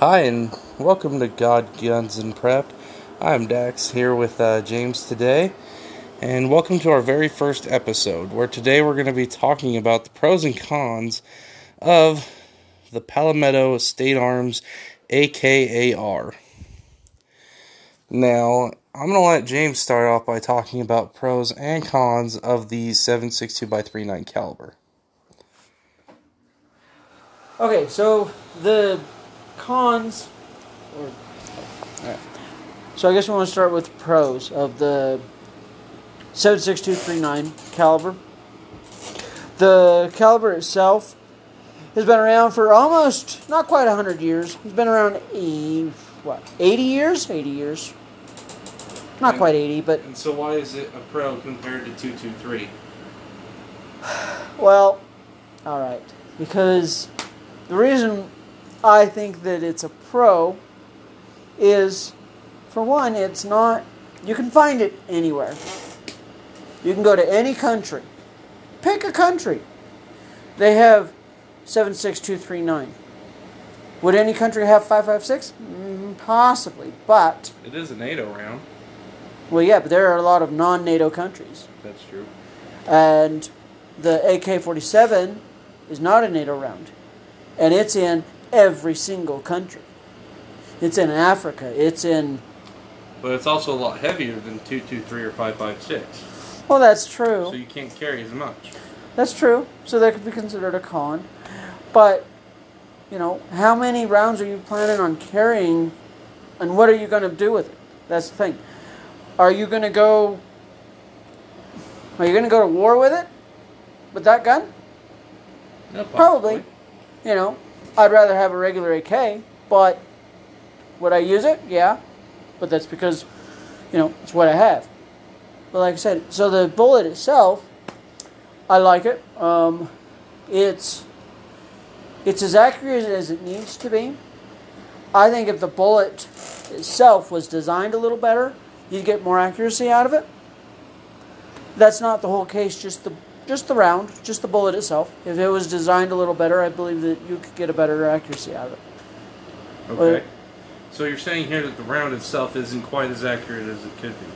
Hi, and welcome to God, Guns, and Prep. I'm Dax here with uh, James today, and welcome to our very first episode, where today we're going to be talking about the pros and cons of the Palmetto State Arms AKAR. Now, I'm going to let James start off by talking about pros and cons of the 7.62 by 39 caliber. Okay, so the cons, or, alright. so I guess we want to start with pros of the 7.6239 caliber. The caliber itself has been around for almost, not quite 100 years. It's been around, e- what, 80 years? 80 years. Not quite 80, but, And so, why is it a pro compared to 223? well, alright. Because the reason I think that it's a pro is, for one, it's not, you can find it anywhere. You can go to any country. Pick a country. They have 76239. Would any country have 556? Mm, possibly, but, It is a NATO round. well, yeah, but there are a lot of non NATO countries. That's true. And the AK 47 is not a NATO round. And it's in every single country. It's in Africa. It's in. But it's also a lot heavier than 223 or 556. Well, that's true. So you can't carry as much. That's true. So that could be considered a con. But, you know, how many rounds are you planning on carrying and what are you going to do with it? That's the thing. Are you going to go. Are you going to go to war with it? With that gun? Yeah, Probably. You know, I'd rather have a regular AK, but would I use it? Yeah. But that's because, you know, it's what I have. But like I said, so the bullet itself, I like it. Um, it's it's as accurate as it needs to be. I think if the bullet itself was designed a little better, you'd get more accuracy out of it. That's not the whole case, just the just the round, just the bullet itself. If it was designed a little better, I believe that you could get a better accuracy out of it. Okay. So you're saying here that the round itself isn't quite as accurate as it could be.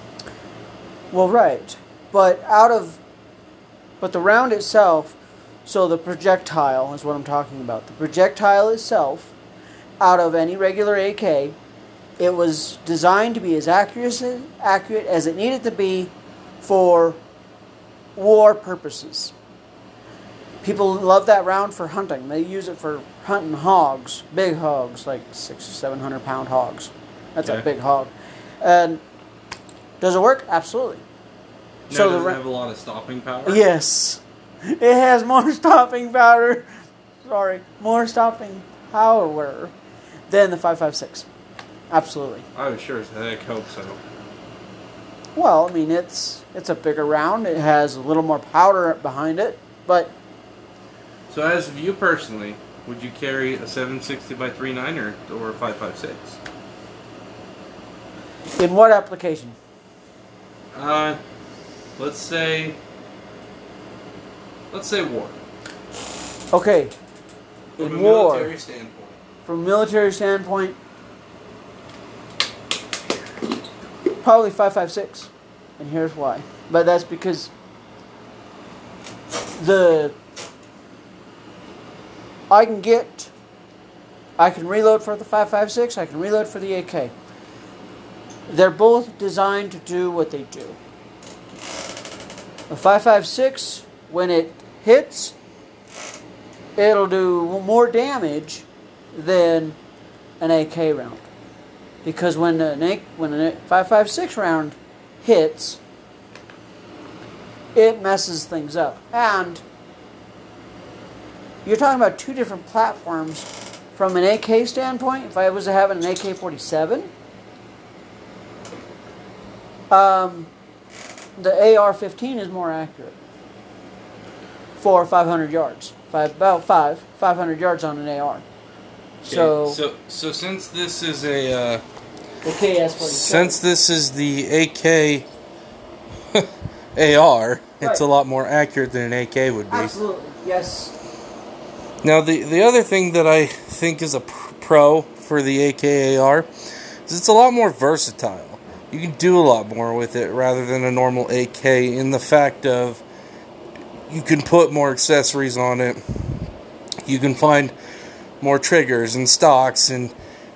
Well, right, but out of, but the round itself, so the projectile is what I'm talking about. The projectile itself, out of any regular AK, it was designed to be as accurate accurate as it needed to be for war purposes. People love that round for hunting. They use it for hunting hogs, big hogs, like six or seven hundred pound hogs. That's a big hog. And does it work? Absolutely. Now, So does the it ra- have a lot of stopping power? Yes, it has more stopping power. Sorry, more stopping power than the five five six. Absolutely. I would sure as heck hope so. Well, I mean, it's it's a bigger round. It has a little more powder behind it, but So as of you personally, would you carry a 760 by 39 or, or a 556? in what application? Uh, let's say, let's say war. Okay, From in a war, military standpoint. from a military standpoint, probably five five six, and here's why. But that's because the I can get I can reload for the five five six. I can reload for the AK. They're both designed to do what they do. Five six, when it hits, it'll do more damage than an AK round. Because when A, when a 556 round hits, it messes things up. And you're talking about two different platforms from an AK standpoint. If I was to have an AK 47, um, the AR 15 is more accurate for 500 yards. Five, about five, 500 yards on an AR. So, Okay, so so since this is a uh, the KS since this is the AK AR, it's a lot more accurate than an AK would be. Absolutely, yes. Now, the the other thing that I think is a pro for the AKAR is it's a lot more versatile. You can do a lot more with it rather than a normal AK in the fact of you can put more accessories on it. You can find more triggers and stocks and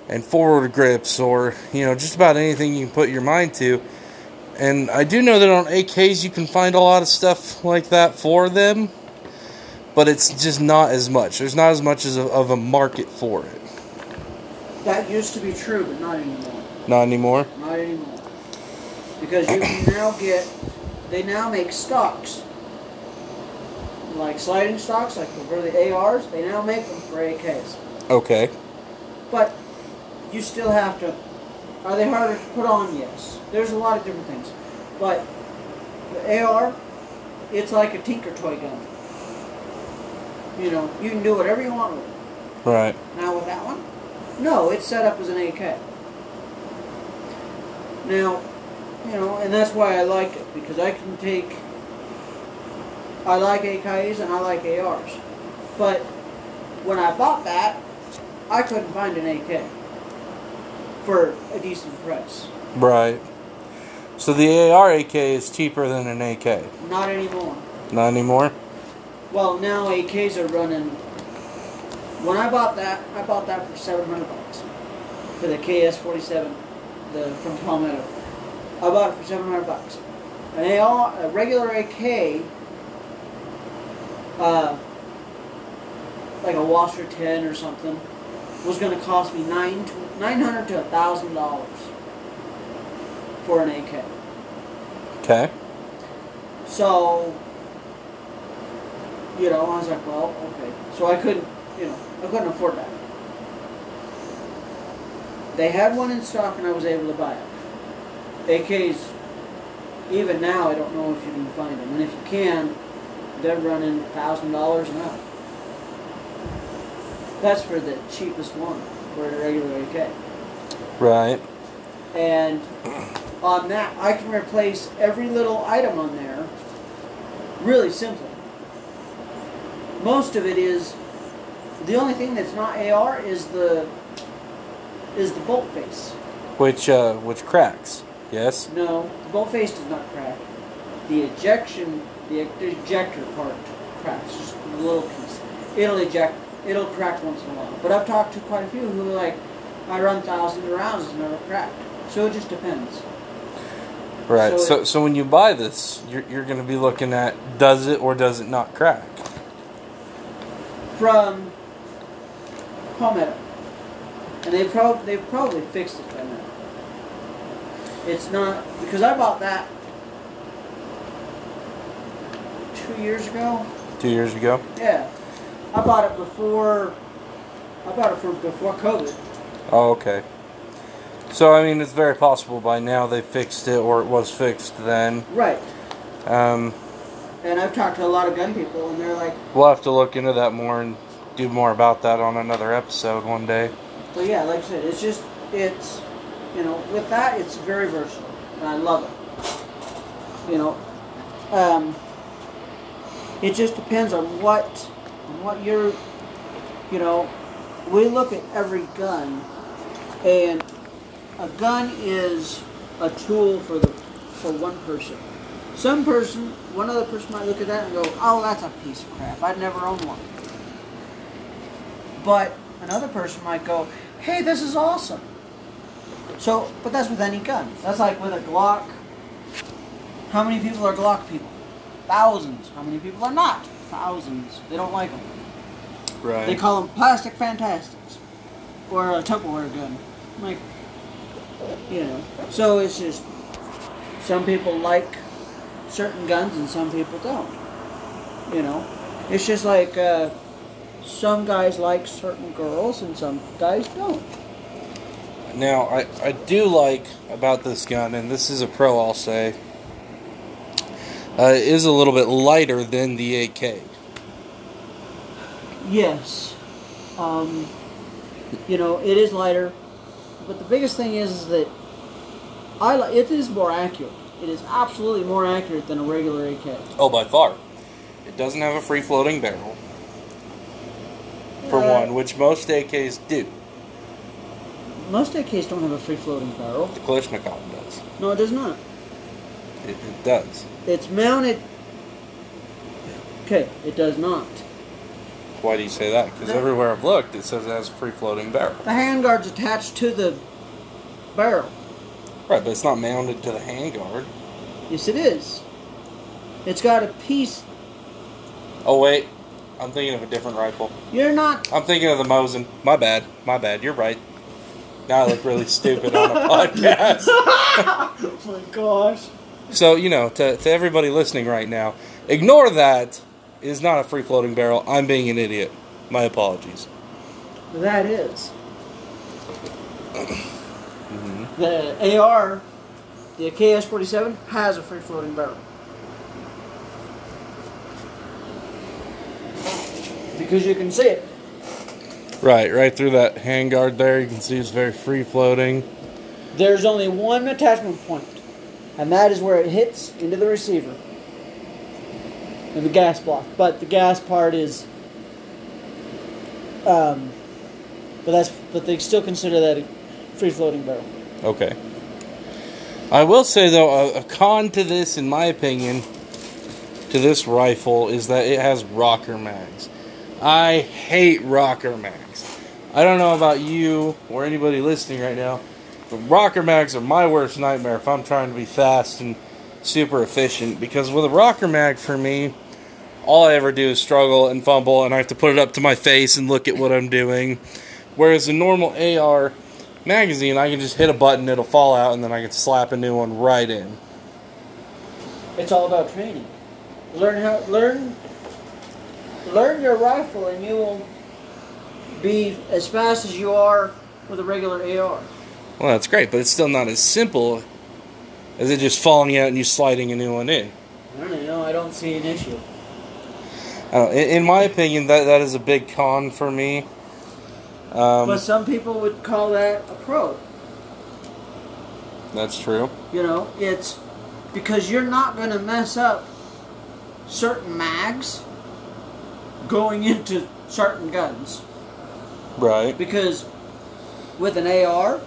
and forward grips or you know just about anything you can put your mind to. And I do know that on AKs you can find a lot of stuff like that for them, but it's just not as much. There's not as much as a, of a market for it. That used to be true, but not anymore. Not anymore. Not anymore. Because you can now get, they now make stocks. Like sliding stocks, like for the ARs, they now make them for AKs. Okay. But you still have to. Are they harder to put on? Yes. There's a lot of different things. But the AR, it's like a tinker toy gun. You know, you can do whatever you want with it. Right. Now with that one, no, it's set up as an AK. Now, you know, and that's why I like it because I can take. I like AKs and I like ARs, but when I bought that, I couldn't find an AK for a decent price. Right. So the AR AK is cheaper than an AK. Not anymore. Not anymore. Well, now AKs are running. When I bought that, I bought that for seven hundred bucks for the KS47, the from Palmetto. I bought it for seven hundred bucks. An AR, a regular AK, uh, like a WASR 10 or something, was going to cost me nine to nine hundred to a thousand dollars for an AK. Okay. So, you know, I was like, well, okay. So I couldn't, you know, I couldn't afford that. They had one in stock and I was able to buy it. AKs, even now, I don't know if you can find them. And if you can, they're running $1,000 an hour. That's for the cheapest one, for a regular AK. Right. And on that, I can replace every little item on there really simply. Most of it is the only thing that's not AR is the is the bolt face. Which uh which cracks. Yes. No, the bolt face does not crack. The ejection, the ejector part cracks, just a little piece. It'll eject. It'll crack once in a while. But I've talked to quite a few who are like, I run thousands of rounds, it's never cracked. So it just depends. Right. So So so, when you buy this, you're you're going to be looking at does it or does it not crack? from Palmetto, and they prob they've probably fixed it by now. It's not because I bought that two years ago. 2 years ago. Yeah, I bought it before. I bought it for before COVID. Oh, okay. So I mean, it's very possible by now they fixed it or it was fixed then. Right, Um and I've talked to a lot of gun people, and they're like, we'll have to look into that more and do more about that on another episode one day. "Well, yeah, like I said, it's just it's, you know, with that it's very versatile, and I love it. You know, um, it just depends on what what you're you know we look at every gun and a gun is a tool for the for one person. Some person one other person might look at that and go oh that's a piece of crap. I'd never own one. But another person might go hey this is awesome. So but that's with any gun. That's like with a glock. How many people are glock people Thousands. How many people are not? Thousands. They don't like them. Right. They call them plastic fantastics, or a Tupperware gun. Like, you know. So it's just some people like certain guns and some people don't. You know, it's just like uh, some guys like certain girls and some guys don't. Now, I, I do like about this gun, and this is a pro, I'll say, uh, it is a little bit lighter than the AK. Yes. Um, you know, it is lighter, but the biggest thing is, is that I li- it is more accurate. It is absolutely more accurate than a regular AK. Oh, by far. It doesn't have a free floating barrel, for Uh, one, which most AKs do. most AKs don't have a free floating barrel. The Kalashnikov does. No, it does not. It, it does. It's mounted. Okay, it does not. Why do you say that? Because everywhere I've looked, it says it has a free floating barrel. The handguard's attached to the barrel. Right, but it's not mounted to the handguard. Yes, it is. It's got a piece. Oh wait, I'm thinking of a different rifle. You're not. I'm thinking of the Mosin. My bad. My bad. You're right. Now I look really stupid on a podcast. oh my gosh. So you know, to to everybody listening right now, ignore that. It is not a free floating barrel. I'm being an idiot. My apologies. That is. hmm The AR, the KS 47, has a free floating barrel. Because you can see it. Right, right through that handguard there, you can see it's very free floating. There's only one attachment point, and that is where it hits into the receiver. And the gas block. But the gas part is. Um, but that's but they still consider that a free floating barrel. Okay. I will say though, a, a con to this, in my opinion, to this rifle is that it has rocker mags. I hate rocker mags. I don't know about you or anybody listening right now, but rocker mags are my worst nightmare if I'm trying to be fast and super efficient. Because with a rocker mag, for me, all I ever do is struggle and fumble, and I have to put it up to my face and look at what I'm doing. Whereas a normal AR magazine, I can just hit a button, it'll fall out, and then I can slap a new one right in. It's all about training. Learn how learn learn your rifle and you will be as fast as you are with a regular AR. Well, that's great, but it's still not as simple as it just falling out and you sliding a new one in. I don't know, I don't see an issue. Uh, in, in my opinion, that that is a big con for me. Um, but some people would call that a pro. that's true. You know, it's because you're not going to mess up certain mags going into certain guns. Right. Because with an AR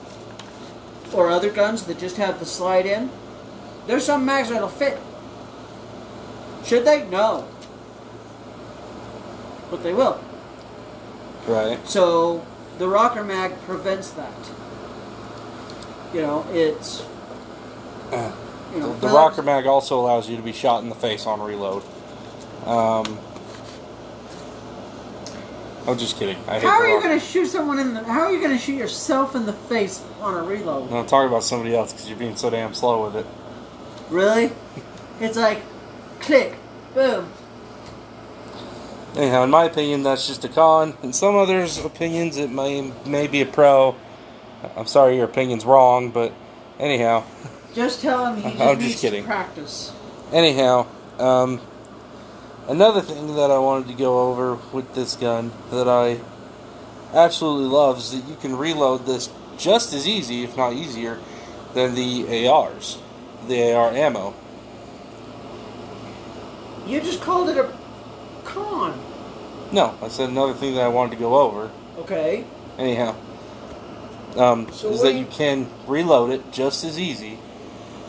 or other guns that just have the slide in, there's some mags that'll fit. Should they? No. But they will. Right. So the rocker mag prevents that. You know, it's Uh, you know The but rocker mag also allows you to be shot in the face on reload. Um, I'm just kidding. I hate How are you going to shoot someone in the? How are you going to shoot yourself in the face on a reload? No, I'm talking about somebody else because you're being so damn slow with it. Really? It's like, click, boom. Anyhow, in my opinion, that's just a con. In some others' opinions, it may may be a pro. I'm sorry, your opinion's wrong, but anyhow, Just tell him he just I'm just needs kidding. to practice. anyhow, um, another thing that I wanted to go over with this gun that I absolutely love is that you can reload this just as easy, if not easier, than the ARs, the AR ammo. You just called it a con. No, I said another thing that I wanted to go over. Okay. Anyhow, um, So is that you you- can reload it just as easy,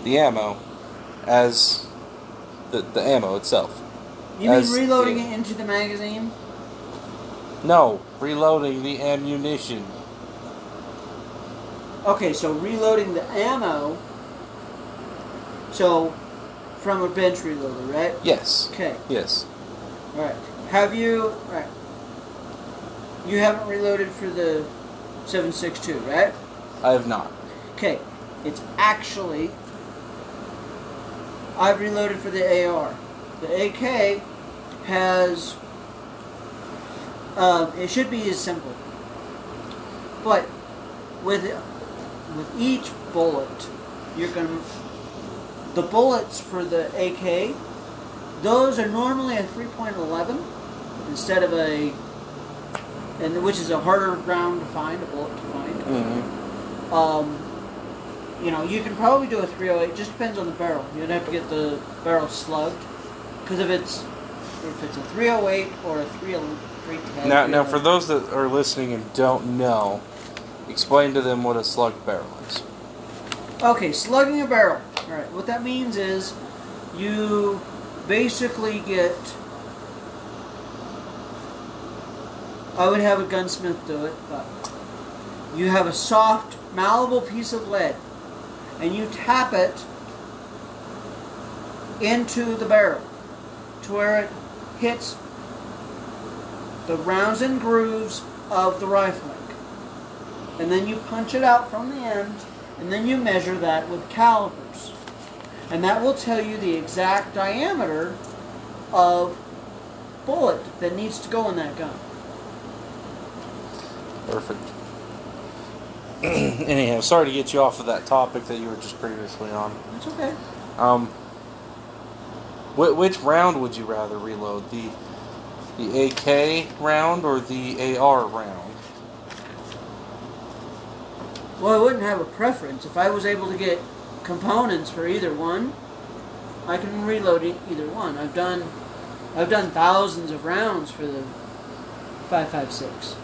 the ammo, as the, the ammo itself. You mean reloading it into the magazine? No, reloading the ammunition. Okay, so reloading the ammo. So, from a bench reloader, right? Yes. Okay. Yes. Alright. Have you. Right. You haven't reloaded for the 762, right? I have not. Okay. It's actually. I've reloaded for the AR. The AK has. Um, it should be as simple. But with with each bullet, you're gonna. The bullets for the AK, those are normally a 3.11 instead of a. And which is a harder round to find, a bullet to find. Mm-hmm. Um, you know, you can probably do a 308. Just depends on the barrel. You'd have to get the barrel slugged, because if it's if it's a 308 or a 3 310. Now, now, for those that are listening and don't know, explain to them what a slug barrel is. Okay, slugging a barrel. All right, what that means is you basically get. I would have a gunsmith do it, but you have a soft, malleable piece of lead, and you tap it into the barrel to where it hits the rounds and grooves of the rifling. And then you punch it out from the end, and then you measure that with calipers. And that will tell you the exact diameter of bullet that needs to go in that gun. Perfect. Anyhow, sorry to get you off of that topic that you were just previously on. It's okay. Um, wh- which round would you rather reload? The the AK round or the AR round? Well, I wouldn't have a preference. If I was able to get components for either one, I can reload either one. I've done, I've done thousands of rounds for the 5.56.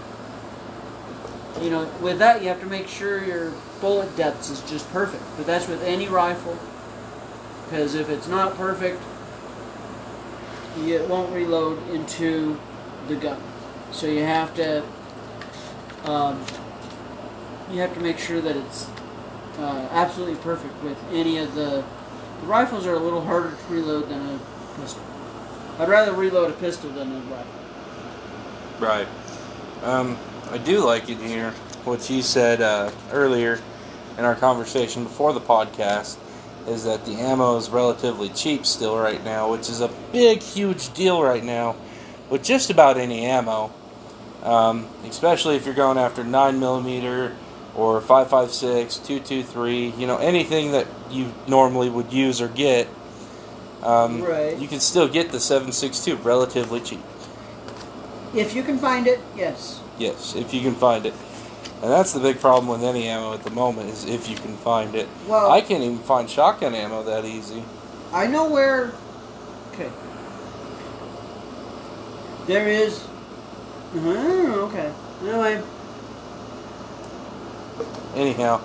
You know, with that you have to make sure your bullet depth is just perfect. But that's with any rifle, because if it's not perfect, it won't reload into the gun. So you have to. Um, you have to make sure that it's uh, absolutely perfect with any of the, the rifles are a little harder to reload than a pistol. I'd rather reload a pistol than a rifle. Right. Um, I do like it here what you said uh, earlier in our conversation before the podcast is that the ammo is relatively cheap still right now, which is a big, huge deal right now with just about any ammo. Um, especially if you're going after 9mm or 5.56, 223, you know, anything that you normally would use or get. Um, Right. You can still get the 7.62 relatively cheap. If you can find it, yes. Yes, if you can find it. And that's the big problem with any ammo at the moment is if you can find it. Well, I can't even find shotgun ammo that easy. I know where. Okay. There is. Oh, okay. Anyway, Anyhow,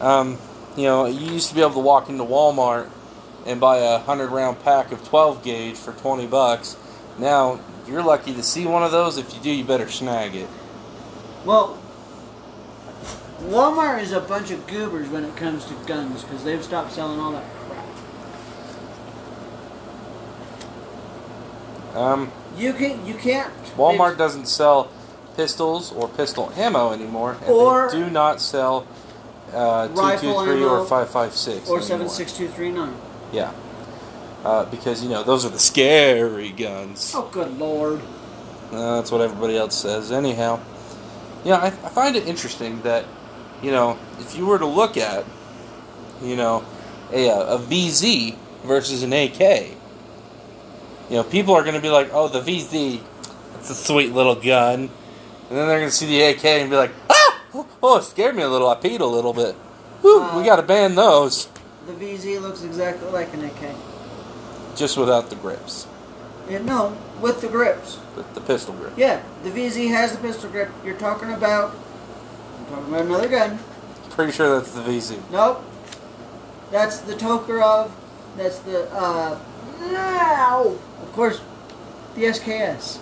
um, you know, you used to be able to walk into Walmart and buy a hundred round pack of 12 gauge for 20 bucks. Now you're lucky to see one of those. If you do, you better snag it. well, Walmart is a bunch of goobers when it comes to guns because they've stopped selling all that crap. Um, You can you can't. Walmart doesn't sell pistols or pistol ammo anymore, and Or- they do not sell uh, 223 or 556 or anymore. seven six two three nine. Yeah. Uh, because, you know, those are the scary guns. Oh, good lord! Uh, that's what everybody else says. Anyhow. Yeah, I, I find it interesting that, you know, if you were to look at, you know, a, a VZ versus an AK, you know, people are going to be like, oh, the VZ, it's a sweet little gun. And then they're going to see the AK and be like, ah! Oh, it scared me a little. I peed a little bit. Whew, we Uh, got to ban those. The VZ looks exactly like an AK. Just without the grips. Yeah, no, with the grips. The, the pistol grip. Yeah, the VZ has the pistol grip. You're talking about. Talking about another gun. Pretty sure that's the VZ. Nope. That's the Tokarev. That's the uh. No. Of course, the SKS.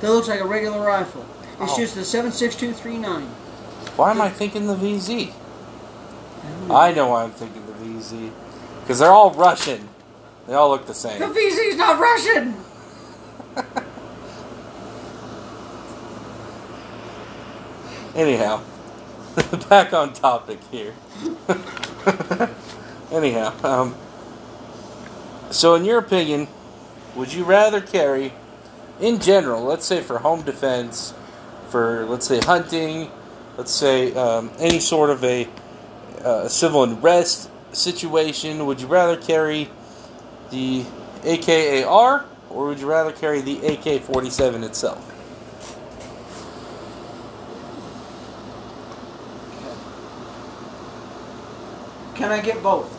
That looks like a regular rifle. It's Oh. just the 7.6239. Why am I thinking the VZ? I know why I'm thinking the VZ. Because they're all Russian. They all look the same. The. VZ's not Russian. Anyhow, back on topic here. Anyhow, um, so in your opinion, would you rather carry, in general, let's say for home defense, for let's say hunting, let's say um, any sort of a uh, civil unrest situation, would you rather carry the AKAR or would you rather carry the AK 47 itself? Can I get both,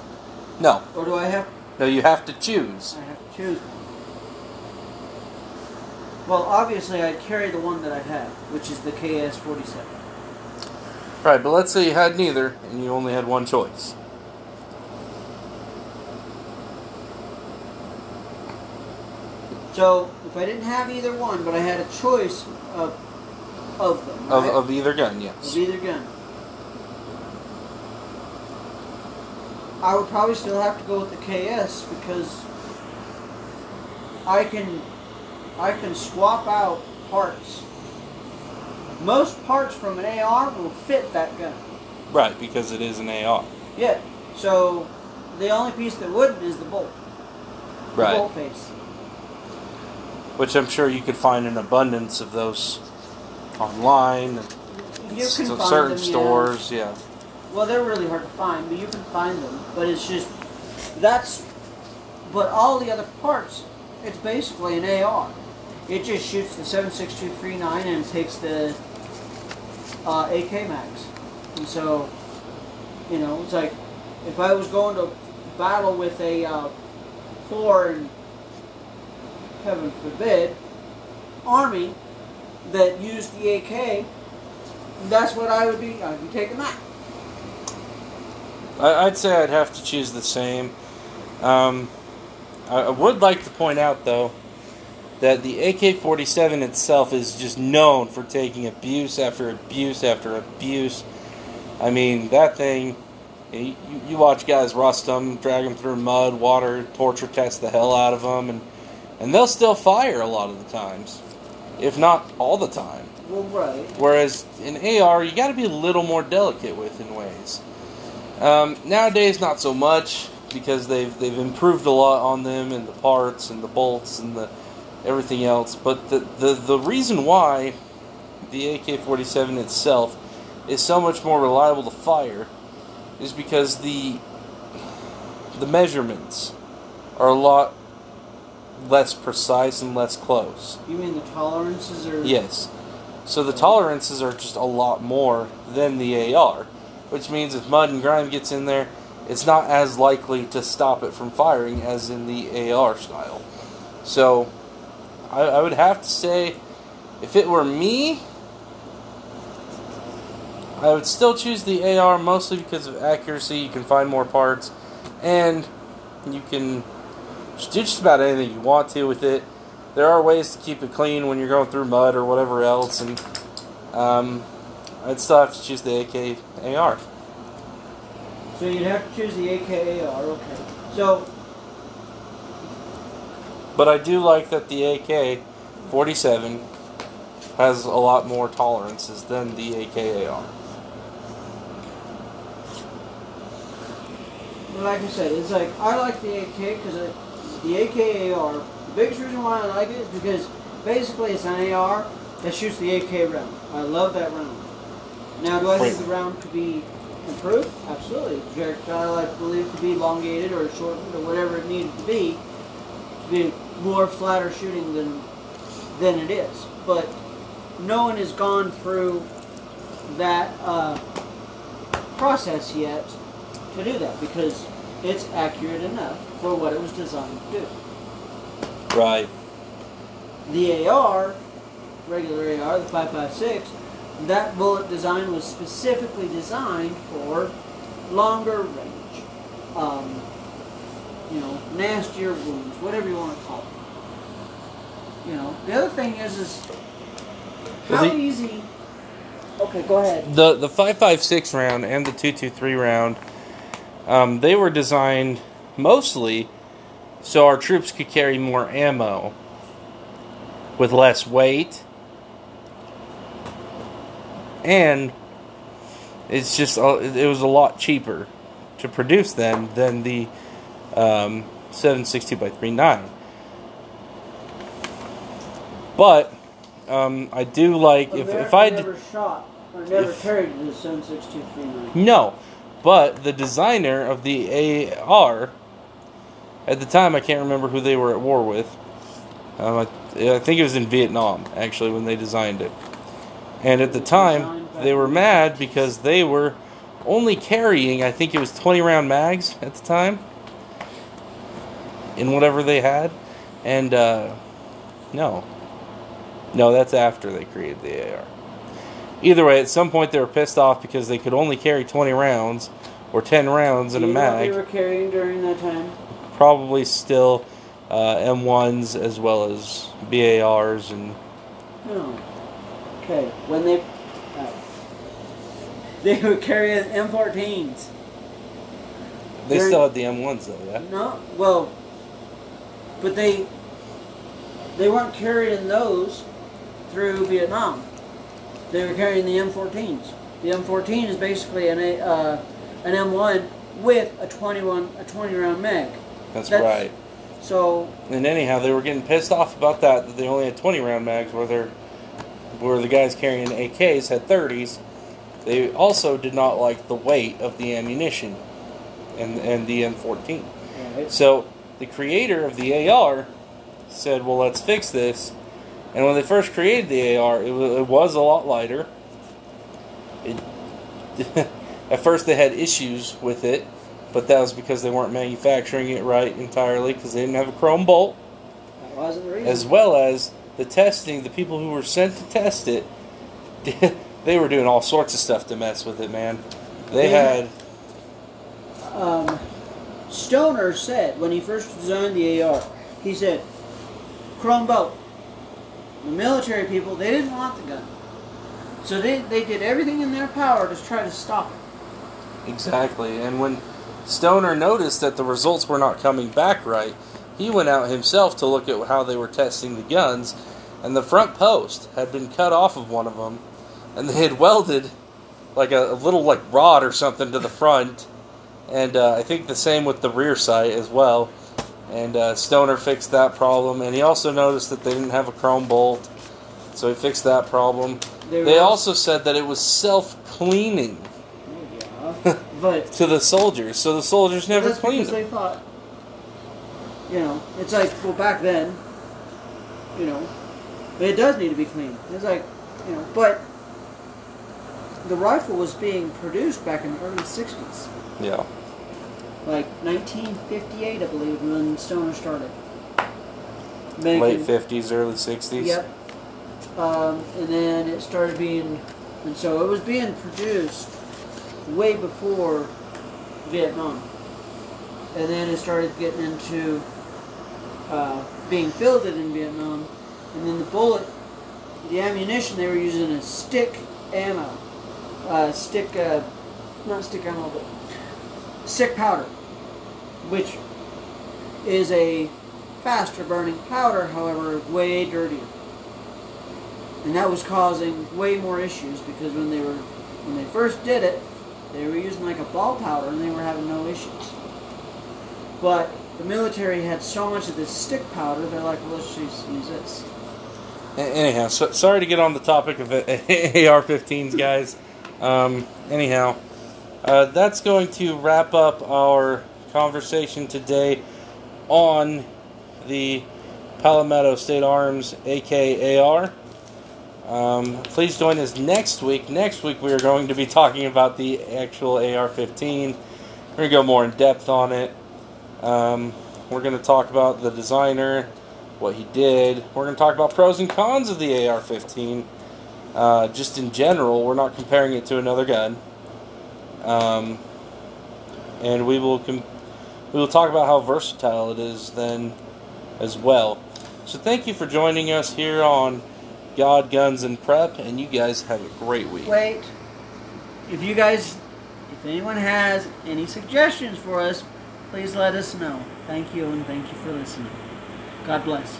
No. or do I have? No, you have to choose. I have to choose. Well, obviously, I'd carry the one that I have, which is the KS 47. Right, but let's say you had neither and you only had one choice. So if I didn't have either one, but I had a choice of of them, Of, right? of either gun, yes. of either gun, I would probably still have to go with the KS because I can I can swap out parts. Most parts from an AR will fit that gun. Right, because it is an AR. Yeah. So the only piece that wouldn't is the bolt. The Right. bolt face. Which I'm sure you could find an abundance of those online and You s- can find certain them, yeah. stores, yeah. Well, they're really hard to find, but you can find them. But it's just that's. But all the other parts, it's basically an AR. It just shoots the 7.6239 and takes the uh, AK mags. And so, you know, it's like if I was going to battle with a uh, and heaven forbid army that used the AK, that's what I would be. I'd be taking that. I, I'd say I'd have to choose the same. Um, I, I would like to point out, though, that the AK 47 itself is just known for taking abuse after abuse after abuse. I mean, that thing, you, you watch guys rust them, drag them through mud, water, torture test the hell out of them, and, and they'll still fire a lot of the times, if not all the time. Well, right. Whereas in AR, you got to be a little more delicate with in ways. Um, nowadays, not so much because they've they've improved a lot on them and the parts and the bolts and the everything else. But the the, the reason why the AK-47 itself is so much more reliable to fire is because the the measurements are a lot less precise and less close. You mean the tolerances are? Yes. So the tolerances are just a lot more than the AR, which means if mud and grime gets in there, it's not as likely to stop it from firing as in the AR style. So I, I would have to say, if it were me, I would still choose the AR mostly because of accuracy. You can find more parts, and you can do just about anything you want to with it there are ways to keep it clean when you're going through mud or whatever else, and um, I'd still have to choose the AK AR. So you'd have to choose the AKAR. Okay. So But I do like that the AK 47 has a lot more tolerances than the AK AR. Like I said, it's like I like the AK because the AKAR. The biggest reason why I like it is because basically it's an AR that shoots the AK round. I love that round. Now, do I think the round could be improved? Absolutely. Projectile, I believe, could be elongated or shortened or whatever it needed to be to be more flatter shooting than than it is. But no one has gone through that uh, process yet to do that because it's accurate enough for what it was designed to do. Right. The AR, regular AR, the 556, that bullet design was specifically designed for longer range, um, you know, nastier wounds, whatever you want to call it. You know, the other thing is, is how easy. Okay, go ahead. The the 556 round and the 223 round, um, they were designed mostly so our troops could carry more ammo with less weight, and it's just it was a lot cheaper to produce them than the um, 760 by 39. But um, I do like if if I never shot or never if- carried the 76239. No, but the designer of the AR, at the time, I can't remember who they were at war with. Um, I, I think it was in Vietnam, actually, when they designed it. And at the time, they were mad because they were only carrying, I think it was 20 round mags at the time, in whatever they had. And, uh, no. No, that's after they created the AR. either way, at some point they were pissed off because they could only carry 20 rounds or 10 rounds in a you know what mag. they were carrying during that time? Probably still uh, M1s as well as BARs and No. Okay, when they uh, they were carrying M14s. they During- still had the M1s though. Yeah. No, well, but they they weren't carrying those through Vietnam. They were carrying the M14s. The M14 is basically an A- uh, an M1 with a 21 a 20 round mag. That's, That's- right. So And anyhow, they were getting pissed off about that that they only had 20 round mags where they're where the guys carrying AKs had 30s. They also did not like the weight of the ammunition and and the M14. So the creator of the AR said, "Well, let's fix this." And when they first created the AR, it was, it was a lot lighter. It, at first, they had issues with it, but that was because they weren't manufacturing it right entirely because they didn't have a chrome bolt, that wasn't the reason. as well as the testing. The people who were sent to test it, they were doing all sorts of stuff to mess with it, man. They had um, Stoner said when he first designed the AR, he said, Chrome bolt. The military people, they didn't want the gun. So they, they did everything in their power to try to stop it. Exactly. And when Stoner noticed that the results were not coming back right, he went out himself to look at how they were testing the guns, and the front post had been cut off of one of them, and they had welded like a, a little like rod or something to the front, and uh, I think the same with the rear sight as well. And uh, Stoner fixed that problem, and he also noticed that they didn't have a chrome bolt, so he fixed that problem. They, also said that it was self-cleaning Oh, yeah. but to the soldiers, so the soldiers never cleaned because them. they thought, you know, it's like, well, back then, you know, it does need to be cleaned. It's like, you know, but the rifle was being produced back in the early 60s. Yeah, like 1958, I believe, when Stoner started. late fifties, early sixties. Yep. Um, and then it started being, and so it was being produced way before Vietnam. And then it started getting into uh, being fielded in Vietnam. And then the bullet, the ammunition they were using is stick ammo. Uh, stick, uh, not stick ammo, but stick powder, which is a faster burning powder, however, way dirtier. And that was causing way more issues because when they were when they first did it, they were using like a ball powder and they were having no issues. But the military had so much of this stick powder, they're like, well, let's just use this. Anyhow, so, sorry to get on the topic of AR-15s, guys. Um, anyhow, uh, that's going to wrap up our conversation today on the Palmetto State Arms AKAR. Um, please join us next week. Next week, we are going to be talking about the actual AR-15. We're going to go more in depth on it. Um, we're going to talk about the designer, what he did. We're going to talk about pros and cons of the AR-15. Uh, just in general, we're not comparing it to another gun. Um, and we will we will talk about how versatile it is then as well. So thank you for joining us here on God, Guns, and Prep, and you guys have a great week. Wait, if you guys, if anyone has any suggestions for us, please let us know. Thank you and thank you for listening. God bless.